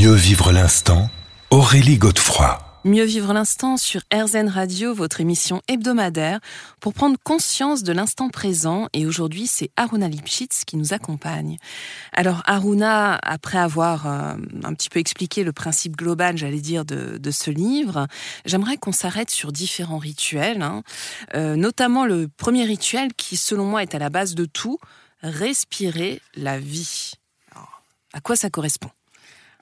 Mieux vivre l'instant, Aurélie Godefroy. Mieux vivre l'instant sur RZN Radio, votre émission hebdomadaire, pour prendre conscience de l'instant présent. Et aujourd'hui, c'est Aruna Lipschitz qui nous accompagne. Alors, Aruna, après avoir euh, un petit peu expliqué le principe global, j'allais dire, de, ce livre, j'aimerais qu'on s'arrête sur différents rituels, hein. euh, notamment le premier rituel qui, selon moi, est à la base de tout, respirer la vie. Alors, à quoi ça correspond?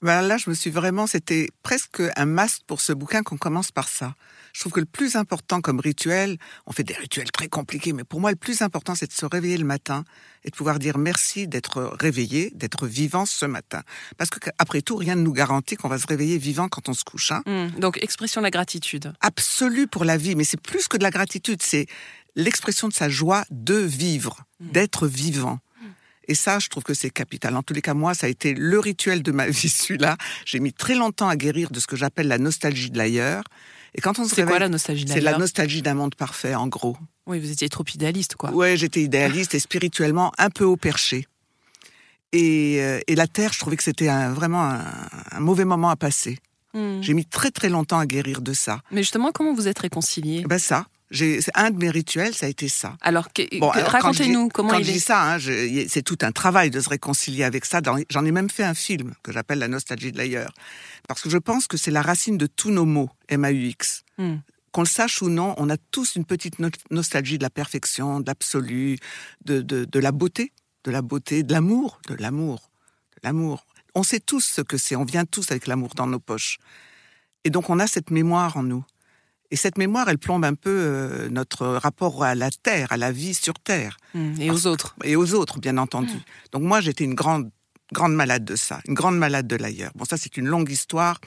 Ben là, je me suis vraiment, c'était presque un masque pour ce bouquin qu'on commence par ça. Je trouve que le plus important comme rituel, on fait des rituels très compliqués, mais pour moi, le plus important, c'est de se réveiller le matin et de pouvoir dire merci d'être réveillé, d'être vivant ce matin. Parce que après tout, rien ne nous garantit qu'on va se réveiller vivant quand on se couche. Hein. Mmh, donc, expression de la gratitude. Absolue pour la vie, mais c'est plus que de la gratitude, c'est l'expression de sa joie de vivre, mmh. d'être vivant. Et ça, je trouve que c'est capital. En tous les cas, moi, ça a été le rituel de ma vie, celui-là. J'ai mis très longtemps à guérir de ce que j'appelle la nostalgie de l'ailleurs. Et quand on se C'est quoi la nostalgie de C'est la nostalgie d'un monde parfait, en gros. Oui, vous étiez trop idéaliste, quoi. Ouais, j'étais idéaliste et spirituellement un peu au perché. Et, euh, et la Terre, je trouvais que c'était vraiment un, un, mauvais moment à passer. Hmm. J'ai mis très très longtemps à guérir de ça. Mais justement, comment vous êtes réconcilié Ben ça, un de mes rituels, ça a été ça. Alors, racontez-nous comment quand il je dis ça, hein, c'est tout un travail de se réconcilier avec ça. J'en ai même fait un film que j'appelle La nostalgie de l'ailleurs, parce que je pense que c'est la racine de tous nos mots, M-A-U-X. Hmm. Qu'on le sache ou non, on a tous une petite nostalgie de la perfection, de l'absolu, de, de, de la beauté, de la beauté, de l'amour, de l'amour, de l'amour. On sait tous ce que c'est, on vient tous avec l'amour dans nos poches. Et donc on a cette mémoire en nous. Et cette mémoire, elle plombe un peu euh, notre rapport à la terre, à la vie sur terre. Mmh, et aux autres. Et aux autres, bien entendu. Mmh. Donc moi, j'étais une grande, grande malade de ça, une grande malade de l'ailleurs. Bon, ça, c'est une longue histoire.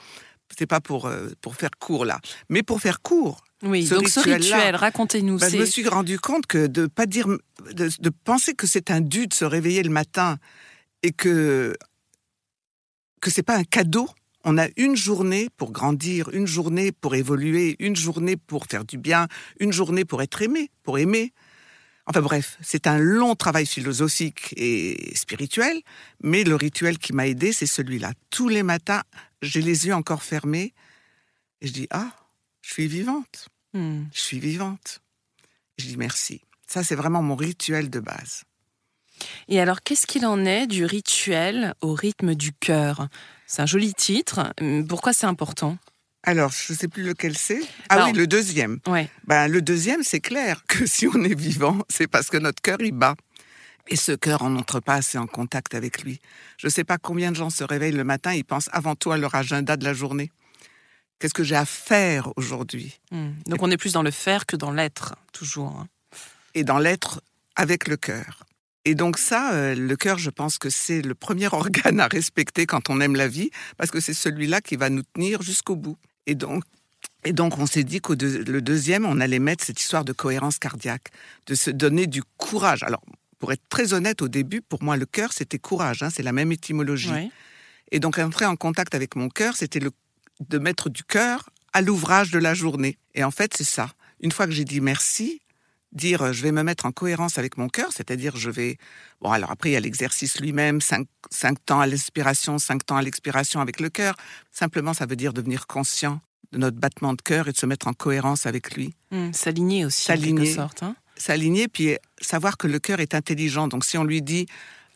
C'est pas pour, euh, pour faire court là. Mais pour faire court. Oui, donc ce rituel, racontez-nous. Bah, je me suis rendu compte que de pas dire, de, de penser que c'est un dû de se réveiller le matin et que que c'est pas un cadeau on a une journée pour grandir, une journée pour évoluer, une journée pour faire du bien, une journée pour être aimé, pour aimer. Enfin bref, c'est un long travail philosophique et spirituel, mais le rituel qui m'a aidé, c'est celui-là. Tous les matins, j'ai les yeux encore fermés et je dis Ah, je suis vivante. Hmm. Je suis vivante. Je dis merci. Ça, c'est vraiment mon rituel de base. Et alors, qu'est-ce qu'il en est du rituel au rythme du cœur? C'est un joli titre. Pourquoi c'est important? Alors, je ne sais plus lequel c'est. Ah oui, le deuxième. Ouais. Ben, le deuxième, c'est clair que si on est vivant, c'est parce que notre cœur, il bat. Et ce cœur, on n'entre pas assez en contact avec lui. Je ne sais pas combien de gens se réveillent le matin, ils pensent avant tout à leur agenda de la journée. Qu'est-ce que j'ai à faire aujourd'hui? Hmm. Donc on est plus dans le faire que dans l'être, toujours. Hein. Et dans l'être avec le cœur. Et donc ça, euh, le cœur, je pense que c'est le premier organe à respecter quand on aime la vie, parce que c'est celui-là qui va nous tenir jusqu'au bout. Et donc, et donc on s'est dit qu'au le deuxième, on allait mettre cette histoire de cohérence cardiaque, de se donner du courage. Alors, pour être très honnête, au début, pour moi, le cœur, c'était courage, hein, c'est la même étymologie. Et donc, entrer en contact avec mon cœur, c'était le, de mettre du cœur à l'ouvrage de la journée. Et en fait, c'est ça. Une fois que j'ai dit merci, dire euh, je vais me mettre en cohérence avec mon cœur, c'est-à-dire je vais... Bon, alors après, il y a l'exercice lui-même, cinq, temps à l'inspiration, cinq temps à l'expiration avec le cœur. Simplement, ça veut dire devenir conscient de notre battement de cœur et de se mettre en cohérence avec lui. Mmh, s'aligner aussi, en quelque sorte. Hein S'aligner, puis savoir que le cœur est intelligent. Donc si on lui dit,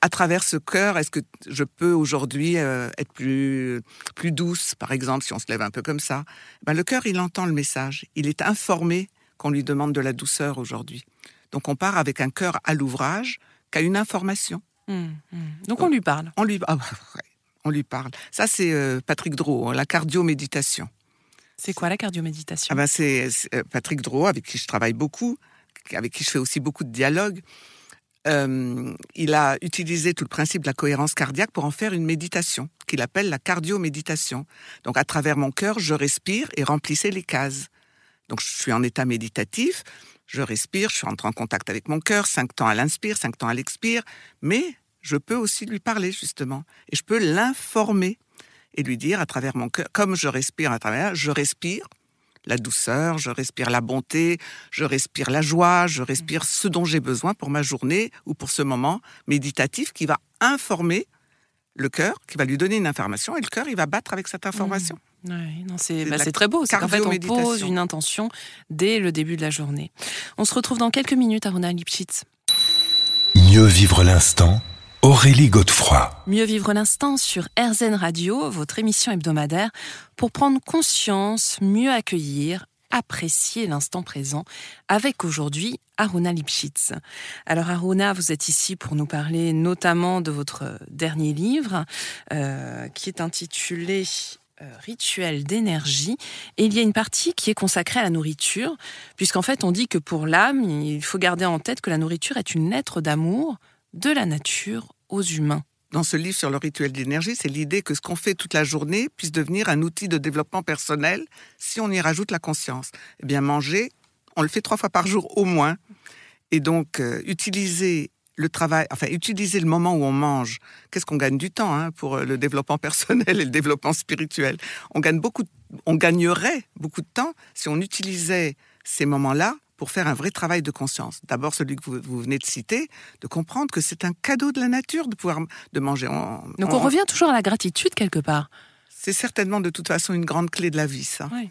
à travers ce cœur, est-ce que je peux aujourd'hui euh, être plus, plus douce, par exemple, si on se lève un peu comme ça ben, Le cœur, il entend le message. Il est informé qu'on lui demande de la douceur aujourd'hui. Donc on part avec un cœur à l'ouvrage, qu'à une information. Hum, hum. Donc on lui parle. On lui, ah, on lui parle. Ça c'est euh, Patrick Drault, hein, la cardio-méditation. C'est quoi la cardio-méditation? Ah ben, C'est euh, Patrick Drault, avec qui je travaille beaucoup, avec qui je fais aussi beaucoup de dialogues. Euh, il a utilisé tout le principe de la cohérence cardiaque pour en faire une méditation qu'il appelle la cardio-méditation. Donc à travers mon cœur, je respire et remplissez les cases. Donc je suis en état méditatif, je respire, je suis entré en contact avec mon cœur, cinq temps à l'inspire, cinq temps à l'expire, mais je peux aussi lui parler justement, et je peux l'informer et lui dire à travers mon cœur, comme je respire à travers, je respire la douceur, je respire la bonté, je respire la joie, je respire ce dont j'ai besoin pour ma journée ou pour ce moment méditatif qui va informer le cœur qui va lui donner une information et le cœur il va battre avec cette information. Mmh. Ouais, non, c'est C'est bah, c'est très beau. C'est qu'en fait, on pose une intention dès le début de la journée. On se retrouve dans quelques minutes, Aruna Lipschitz. Mieux vivre l'instant, Aurélie Godefroy. Mieux vivre l'instant sur RZN Radio, votre émission hebdomadaire, pour prendre conscience, mieux accueillir, apprécier l'instant présent, avec aujourd'hui Aruna Lipschitz. Alors Aruna, vous êtes ici pour nous parler notamment de votre dernier livre, euh, qui est intitulé Rituel d'énergie. Et il y a une partie qui est consacrée à la nourriture, puisqu'en fait on dit que pour l'âme, il faut garder en tête que la nourriture est une lettre d'amour de la nature aux humains. Dans ce livre sur le rituel d'énergie, c'est l'idée que ce qu'on fait toute la journée puisse devenir un outil de développement personnel si on y rajoute la conscience. Eh bien, manger, on le fait trois fois par jour au moins. Et donc, euh, utiliser le travail, enfin, utiliser le moment où on mange. Qu'est-ce qu'on gagne du temps hein, pour euh, le développement personnel et le développement spirituel? On gagne beaucoup, on gagnerait beaucoup de temps si on utilisait ces moments-là pour faire un vrai travail de conscience. D'abord, celui que vous, vous venez de citer, de comprendre que c'est un cadeau de la nature de pouvoir de manger. On- Donc on on- revient toujours à la gratitude quelque part. C'est certainement de toute façon une grande clé de la vie, ça. Oui.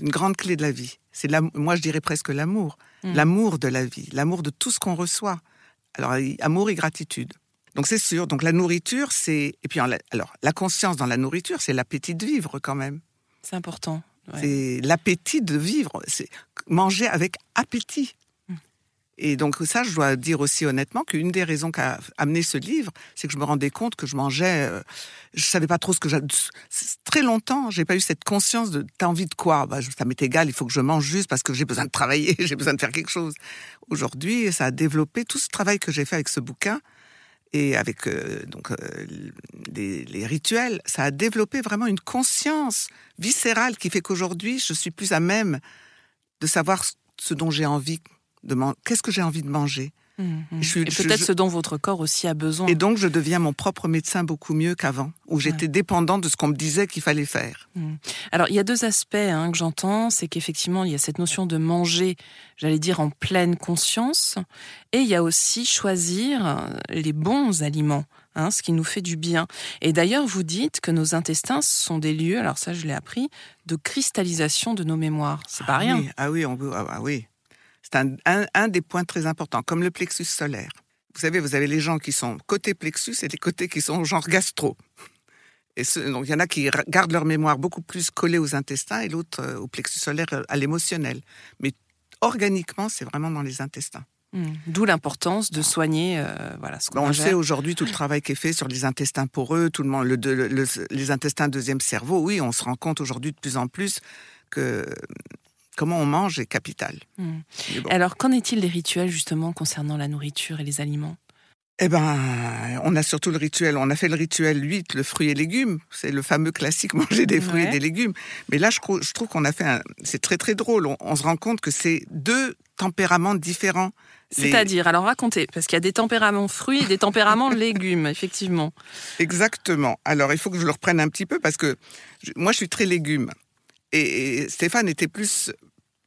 Une grande clé de la vie. C'est moi je dirais presque l'amour, Mm. l'amour de la vie, l'amour de tout ce qu'on reçoit. Alors amour et gratitude. Donc c'est sûr. Donc la nourriture, c'est et puis alors la conscience dans la nourriture, c'est l'appétit de vivre quand même. C'est important. Ouais. C'est l'appétit de vivre. C'est manger avec appétit. Et donc ça, je dois dire aussi honnêtement qu'une des raisons qui a amené ce livre, c'est que je me rendais compte que je mangeais, euh, je savais pas trop ce que j'avais. Très longtemps, j'ai pas eu cette conscience de t'as envie de quoi? Bah, Ça m'est égal, il faut que je mange juste parce que j'ai besoin de travailler, j'ai besoin de faire quelque chose. Aujourd'hui, ça a développé tout ce travail que j'ai fait avec ce bouquin et avec euh, donc euh, les, les rituels, ça a développé vraiment une conscience viscérale qui fait qu'aujourd'hui, je suis plus à même de savoir ce dont j'ai envie de Qu'est-ce que j'ai envie de manger? Mhm. Je suis- Et peut-être je- ce dont votre corps aussi a besoin. Et donc, je deviens mon propre médecin beaucoup mieux qu'avant, où j'étais dépendant de ce qu'on me disait qu'il fallait faire. Alors, il y a deux aspects hein, que j'entends. C'est qu'effectivement, il y a cette notion de manger, j'allais dire, en pleine conscience. Et il y a aussi choisir les bons aliments, hein, ce qui nous fait du bien. Et d'ailleurs, vous dites que nos intestins sont des lieux, alors ça, je l'ai appris, de cristallisation de nos mémoires. C'est pas Ah rien. ah oui, on peut- ah, ah oui. C'est un, un- un des points très importants, comme le plexus solaire. Vous savez, vous avez les gens qui sont côté plexus et les côtés qui sont genre gastro. Et ce- donc, il y en a qui gardent leur mémoire beaucoup plus collée aux intestins et l'autre euh, au plexus solaire euh, à l'émotionnel. Mais organiquement, c'est vraiment dans les intestins. Mhm. D'où l'importance de soigner euh, voilà, ce qu'on on ingère. sait aujourd'hui, tout le travail qui est fait sur les intestins poreux, tout le monde, le, le- le- les intestins deuxième cerveau, oui, on se rend compte aujourd'hui de plus en plus que comment on mange est capital. Bon. Alors, qu'en est-il des rituels justement concernant la nourriture et les aliments? Eh ben, on a surtout le rituel. On a fait le rituel 8, le fruit et légumes. C'est le fameux classique manger des fruits Ouais. et des légumes. Mais là, je, trouve- je trouve qu'on a fait un. C'est très très drôle. On, on se rend compte que c'est deux tempéraments différents. Les- C'est-à-dire, alors racontez, parce qu'il y a des tempéraments fruits et des tempéraments légumes, effectivement. Exactement. Alors, il faut que je le reprenne un petit peu parce que je- moi, je suis très légumes. Et, et Stéphane était plus,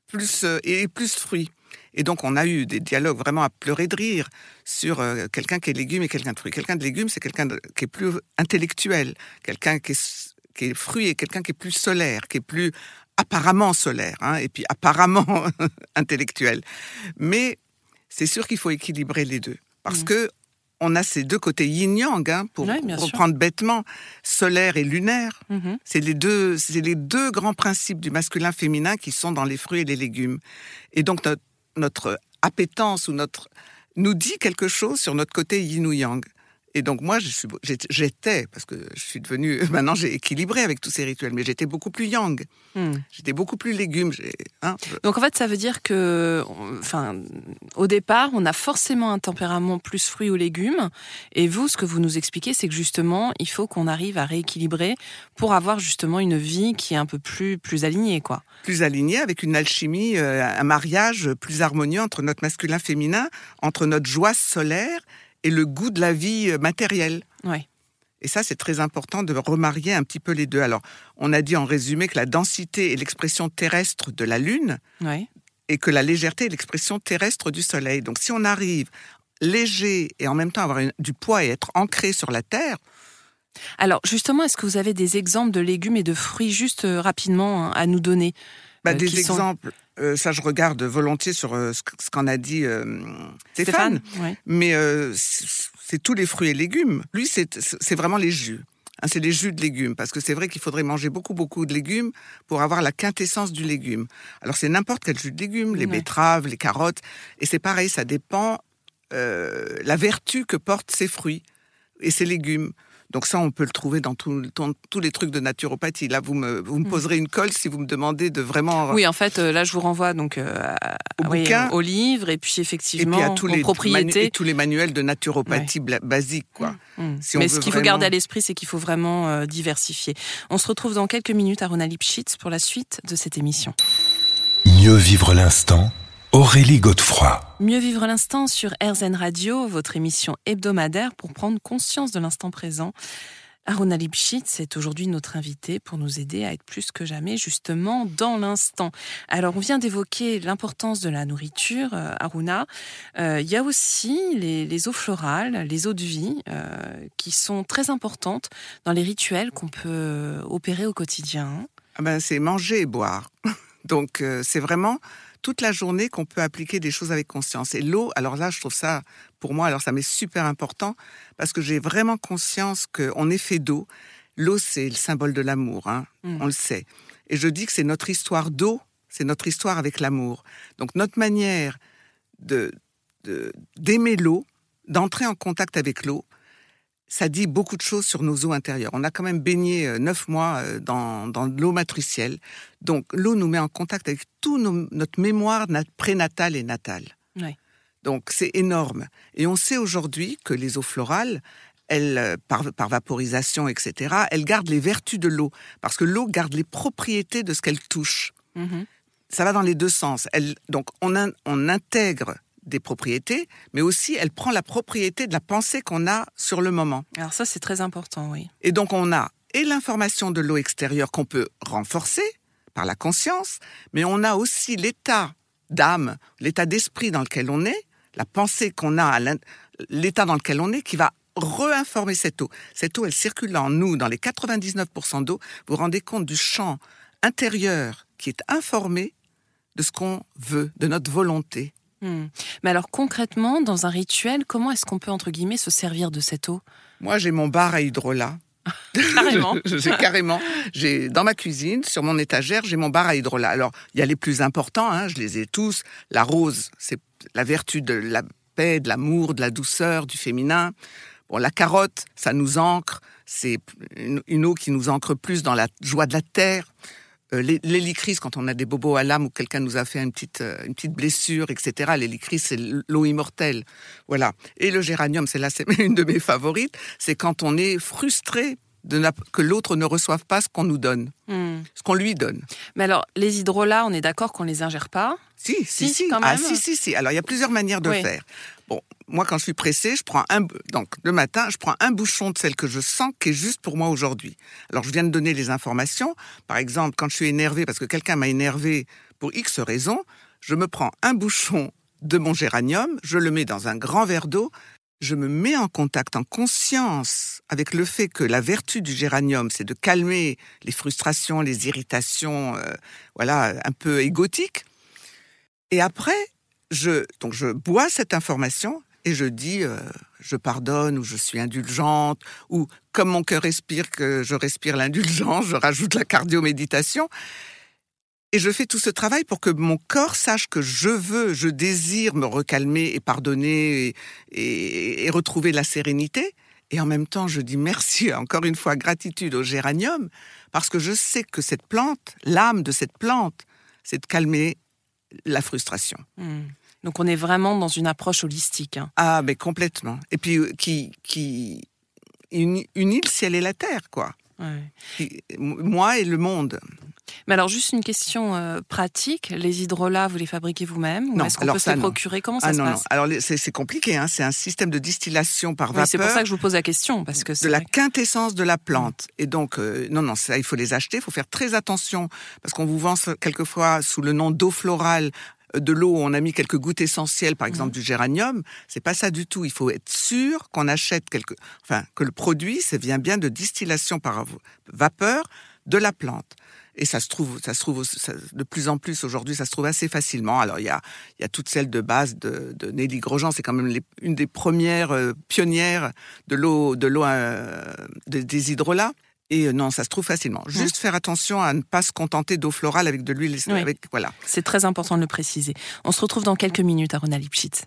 plus, euh, et plus fruits. Et donc, on a eu des dialogues vraiment à pleurer de rire sur euh, quelqu'un qui est légume et quelqu'un de fruits. Quelqu'un de légumes, c'est quelqu'un qui est plus intellectuel. Quelqu'un qui est, qui est fruit et quelqu'un qui est plus solaire, qui est plus apparemment solaire, hein, et puis apparemment intellectuel. Mais c'est sûr qu'il faut équilibrer les deux. Parce Mm. que on a ces deux côtés yin-yang, hein, pour sûr. reprendre bêtement, solaire et lunaire. Mhm. C'est les deux, c'est les deux grands principes du masculin-féminin qui sont dans les fruits et les légumes. Et donc notre, notre appétence ou notre nous dit quelque chose sur notre côté yin ou yang. Et donc moi, j'étais- parce que je suis devenue, maintenant j'ai équilibré avec tous ces rituels, mais j'étais beaucoup plus yang, Mhm. j'étais beaucoup plus légumes. hein, je- Donc en fait, ça veut dire que, enfin, au départ, on a forcément un tempérament plus fruits ou légumes. Et vous, ce que vous nous expliquez, c'est que justement, il faut qu'on arrive à rééquilibrer pour avoir justement une vie qui est un peu plus, plus alignée, quoi. plus aligné, avec une alchimie, euh, un mariage plus harmonieux entre notre masculin-féminin, entre notre joie solaire et le goût de la vie euh, matérielle. Ouais. Et ça, c'est très important de remarier un petit peu les deux. Alors, on a dit en résumé que la densité est l'expression terrestre de la Lune Ouais. et que la légèreté est l'expression terrestre du Soleil. Donc, si on arrive léger et en même temps avoir une- du poids et être ancré sur la Terre, Alors justement, est-ce que vous avez des exemples de légumes et de fruits juste euh, rapidement hein, à nous donner? Bah, euh, des qui sont- exemples, euh, ça je regarde volontiers sur euh, ce qu'en a dit euh, Stéphane. ouais. Mais c'est tous les fruits et légumes. Lui, c'est c'est vraiment les jus. Hein, c'est les jus de légumes, parce que c'est vrai qu'il faudrait manger beaucoup, beaucoup de légumes pour avoir la quintessence du légume. Alors c'est n'importe quel jus de légumes, les Ouais. betteraves, les carottes, et c'est pareil, ça dépend la vertu que portent ces fruits et ces légumes. Donc ça, on peut le trouver dans, tout- dans tous les trucs de naturopathie. Là, vous me, vous me Mm. poserez une colle si vous me demandez de vraiment... Oui, en fait, euh, là, je vous renvoie donc euh, à- Au oui, bouquin. au livre et puis et effectivement puis à tous aux les, et propriétés. tous les manuels de naturopathie bla- basiques, quoi. Mm. si on Mais ce qu'il faut garder à l'esprit, c'est qu'il faut vraiment euh, diversifier. On se retrouve dans quelques minutes à Rona Lipschitz pour la suite de cette émission. Mieux vivre l'instant, Aurélie Godefroy. Mieux vivre l'instant sur RZN Radio, votre émission hebdomadaire pour prendre conscience de l'instant présent. Aruna Lipschitz est aujourd'hui notre invitée pour nous aider à être plus que jamais justement dans l'instant. Alors on vient d'évoquer l'importance de la nourriture, euh, Aruna. Euh, Il y a aussi les, les eaux florales, les eaux de vie, euh, qui sont très importantes dans les rituels qu'on peut opérer au quotidien. Ah ben, c'est manger et boire. Donc, euh, c'est vraiment toute la journée qu'on peut appliquer des choses avec conscience. Et l'eau, alors là, je trouve ça, pour moi, alors ça m'est super important parce que j'ai vraiment conscience qu'on est fait d'eau. L'eau, c'est le symbole de l'amour, hein, Mm. on le sait. Et je dis que c'est notre histoire d'eau, c'est notre histoire avec l'amour. Donc, notre manière de de- d'aimer l'eau, d'entrer en contact avec l'eau, ça dit beaucoup de choses sur nos eaux intérieures. On a quand même baigné euh, neuf mois euh, dans, dans de l'eau matricielle. Donc l'eau nous met en contact avec tout nos- notre mémoire nat- prénatale et natale. Donc c'est énorme. Et on sait aujourd'hui que les eaux florales, elles, euh, par, par vaporisation, etc., elles gardent les vertus de l'eau. Parce que l'eau garde les propriétés de ce qu'elle touche Mhm. ça va dans les deux sens. Elle, donc, on, in- on intègre des propriétés, mais aussi elle prend la propriété de la pensée qu'on a sur le moment. Alors ça c'est très important, oui. Et donc, on a et l'information de l'eau extérieure qu'on peut renforcer par la conscience, mais on a aussi l'état d'âme, l'état d'esprit dans lequel on est, la pensée qu'on a, l'état dans lequel on est, qui va réinformer cette eau. Cette eau, elle circule en nous, dans les 99% d'eau. Vous vous rendez compte du champ intérieur qui est informé de ce qu'on veut, de notre volonté. Hmm. Mais alors concrètement, dans un rituel, comment est-ce qu'on peut entre guillemets se servir de cette eau? Moi, j'ai mon bar à hydrolat. Carrément. j'ai carrément. J'ai dans ma cuisine, sur mon étagère, j'ai mon bar à hydrolat. Alors, il y a les plus importants, hein, je les ai tous. La rose, c'est la vertu de la paix, de l'amour, de la douceur, du féminin. Bon, la carotte, ça nous ancre. C'est une, une eau qui nous ancre plus dans la joie de la terre. Euh, l'hé- L'hélicryse, quand on a des bobos à l'âme ou quelqu'un nous a fait une petite, euh, une petite blessure, etc. L'hélicryse, c'est l'eau immortelle. Voilà. Et le géranium, c'est là, c'est une de mes favorites. C'est quand on est frustré de que l'autre ne reçoive pas ce qu'on nous donne, Hmm. ce qu'on lui donne. Mais alors, les hydrolats, on est d'accord qu'on les ingère pas? Si, si, Si, si. quand Ah, même. si, si, si. Alors, il y a plusieurs manières de Oui. faire. Bon, moi, quand je suis pressée, je prends un, donc, le matin, je prends un bouchon de celle que je sens qui est juste pour moi aujourd'hui. Alors, je viens de donner les informations. Par exemple, quand je suis énervée parce que quelqu'un m'a énervé pour X raisons, je me prends un bouchon de mon géranium, je le mets dans un grand verre d'eau, je me mets en contact, en conscience avec le fait que la vertu du géranium, c'est de calmer les frustrations, les irritations, euh, voilà, un peu égotiques. Et après, je, donc je bois cette information et je dis, euh, je pardonne ou je suis indulgente ou comme mon cœur respire, que je respire l'indulgence, je rajoute la cardio-méditation. Et je fais tout ce travail pour que mon corps sache que je veux, je désire me recalmer et pardonner et, et- et retrouver la sérénité. Et en même temps, je dis merci, encore une fois, gratitude au géranium, parce que je sais que cette plante, l'âme de cette plante, c'est de calmer la frustration. Hmm. Donc on est vraiment dans une approche holistique. hein. Ah, mais complètement. Et puis, euh, qui, qui unit, unit le ciel et la terre, quoi. Ouais. Qui- moi et le monde. Mais alors, juste une question euh, pratique. Les hydrolats, vous les fabriquez vous-même Ou Non, est-ce qu'on peut se ça, les procurer? Comment ça Ah se non, non. passe Alors, c'est c'est compliqué, hein. C'est un système de distillation par Oui, vapeur. C'est pour ça que je vous pose la question. Parce que de la que- quintessence de la plante. Et donc, euh, non, non, ça, il faut les acheter. Il faut faire très attention parce qu'on vous vend quelquefois sous le nom d'eau florale de l'eau où on a mis quelques gouttes essentielles, par exemple du géranium. C'est pas ça du tout. Il faut être sûr qu'on achète quelque, enfin, que le produit, ça vient bien de distillation par vapeur de la plante. Et ça se trouve, ça se trouve de plus en plus aujourd'hui, ça se trouve assez facilement. Alors il y a, il y a toutes celles de base de, de Nelly Grosjean, c'est quand même une des premières euh, pionnières de l'eau, de l'eau euh, des hydrolats. Et euh, non, ça se trouve facilement. Juste faire attention à ne pas se contenter d'eau florale avec de l'huile. Avec, voilà. C'est très important de le préciser. On se retrouve dans quelques minutes à Rona Lipschitz.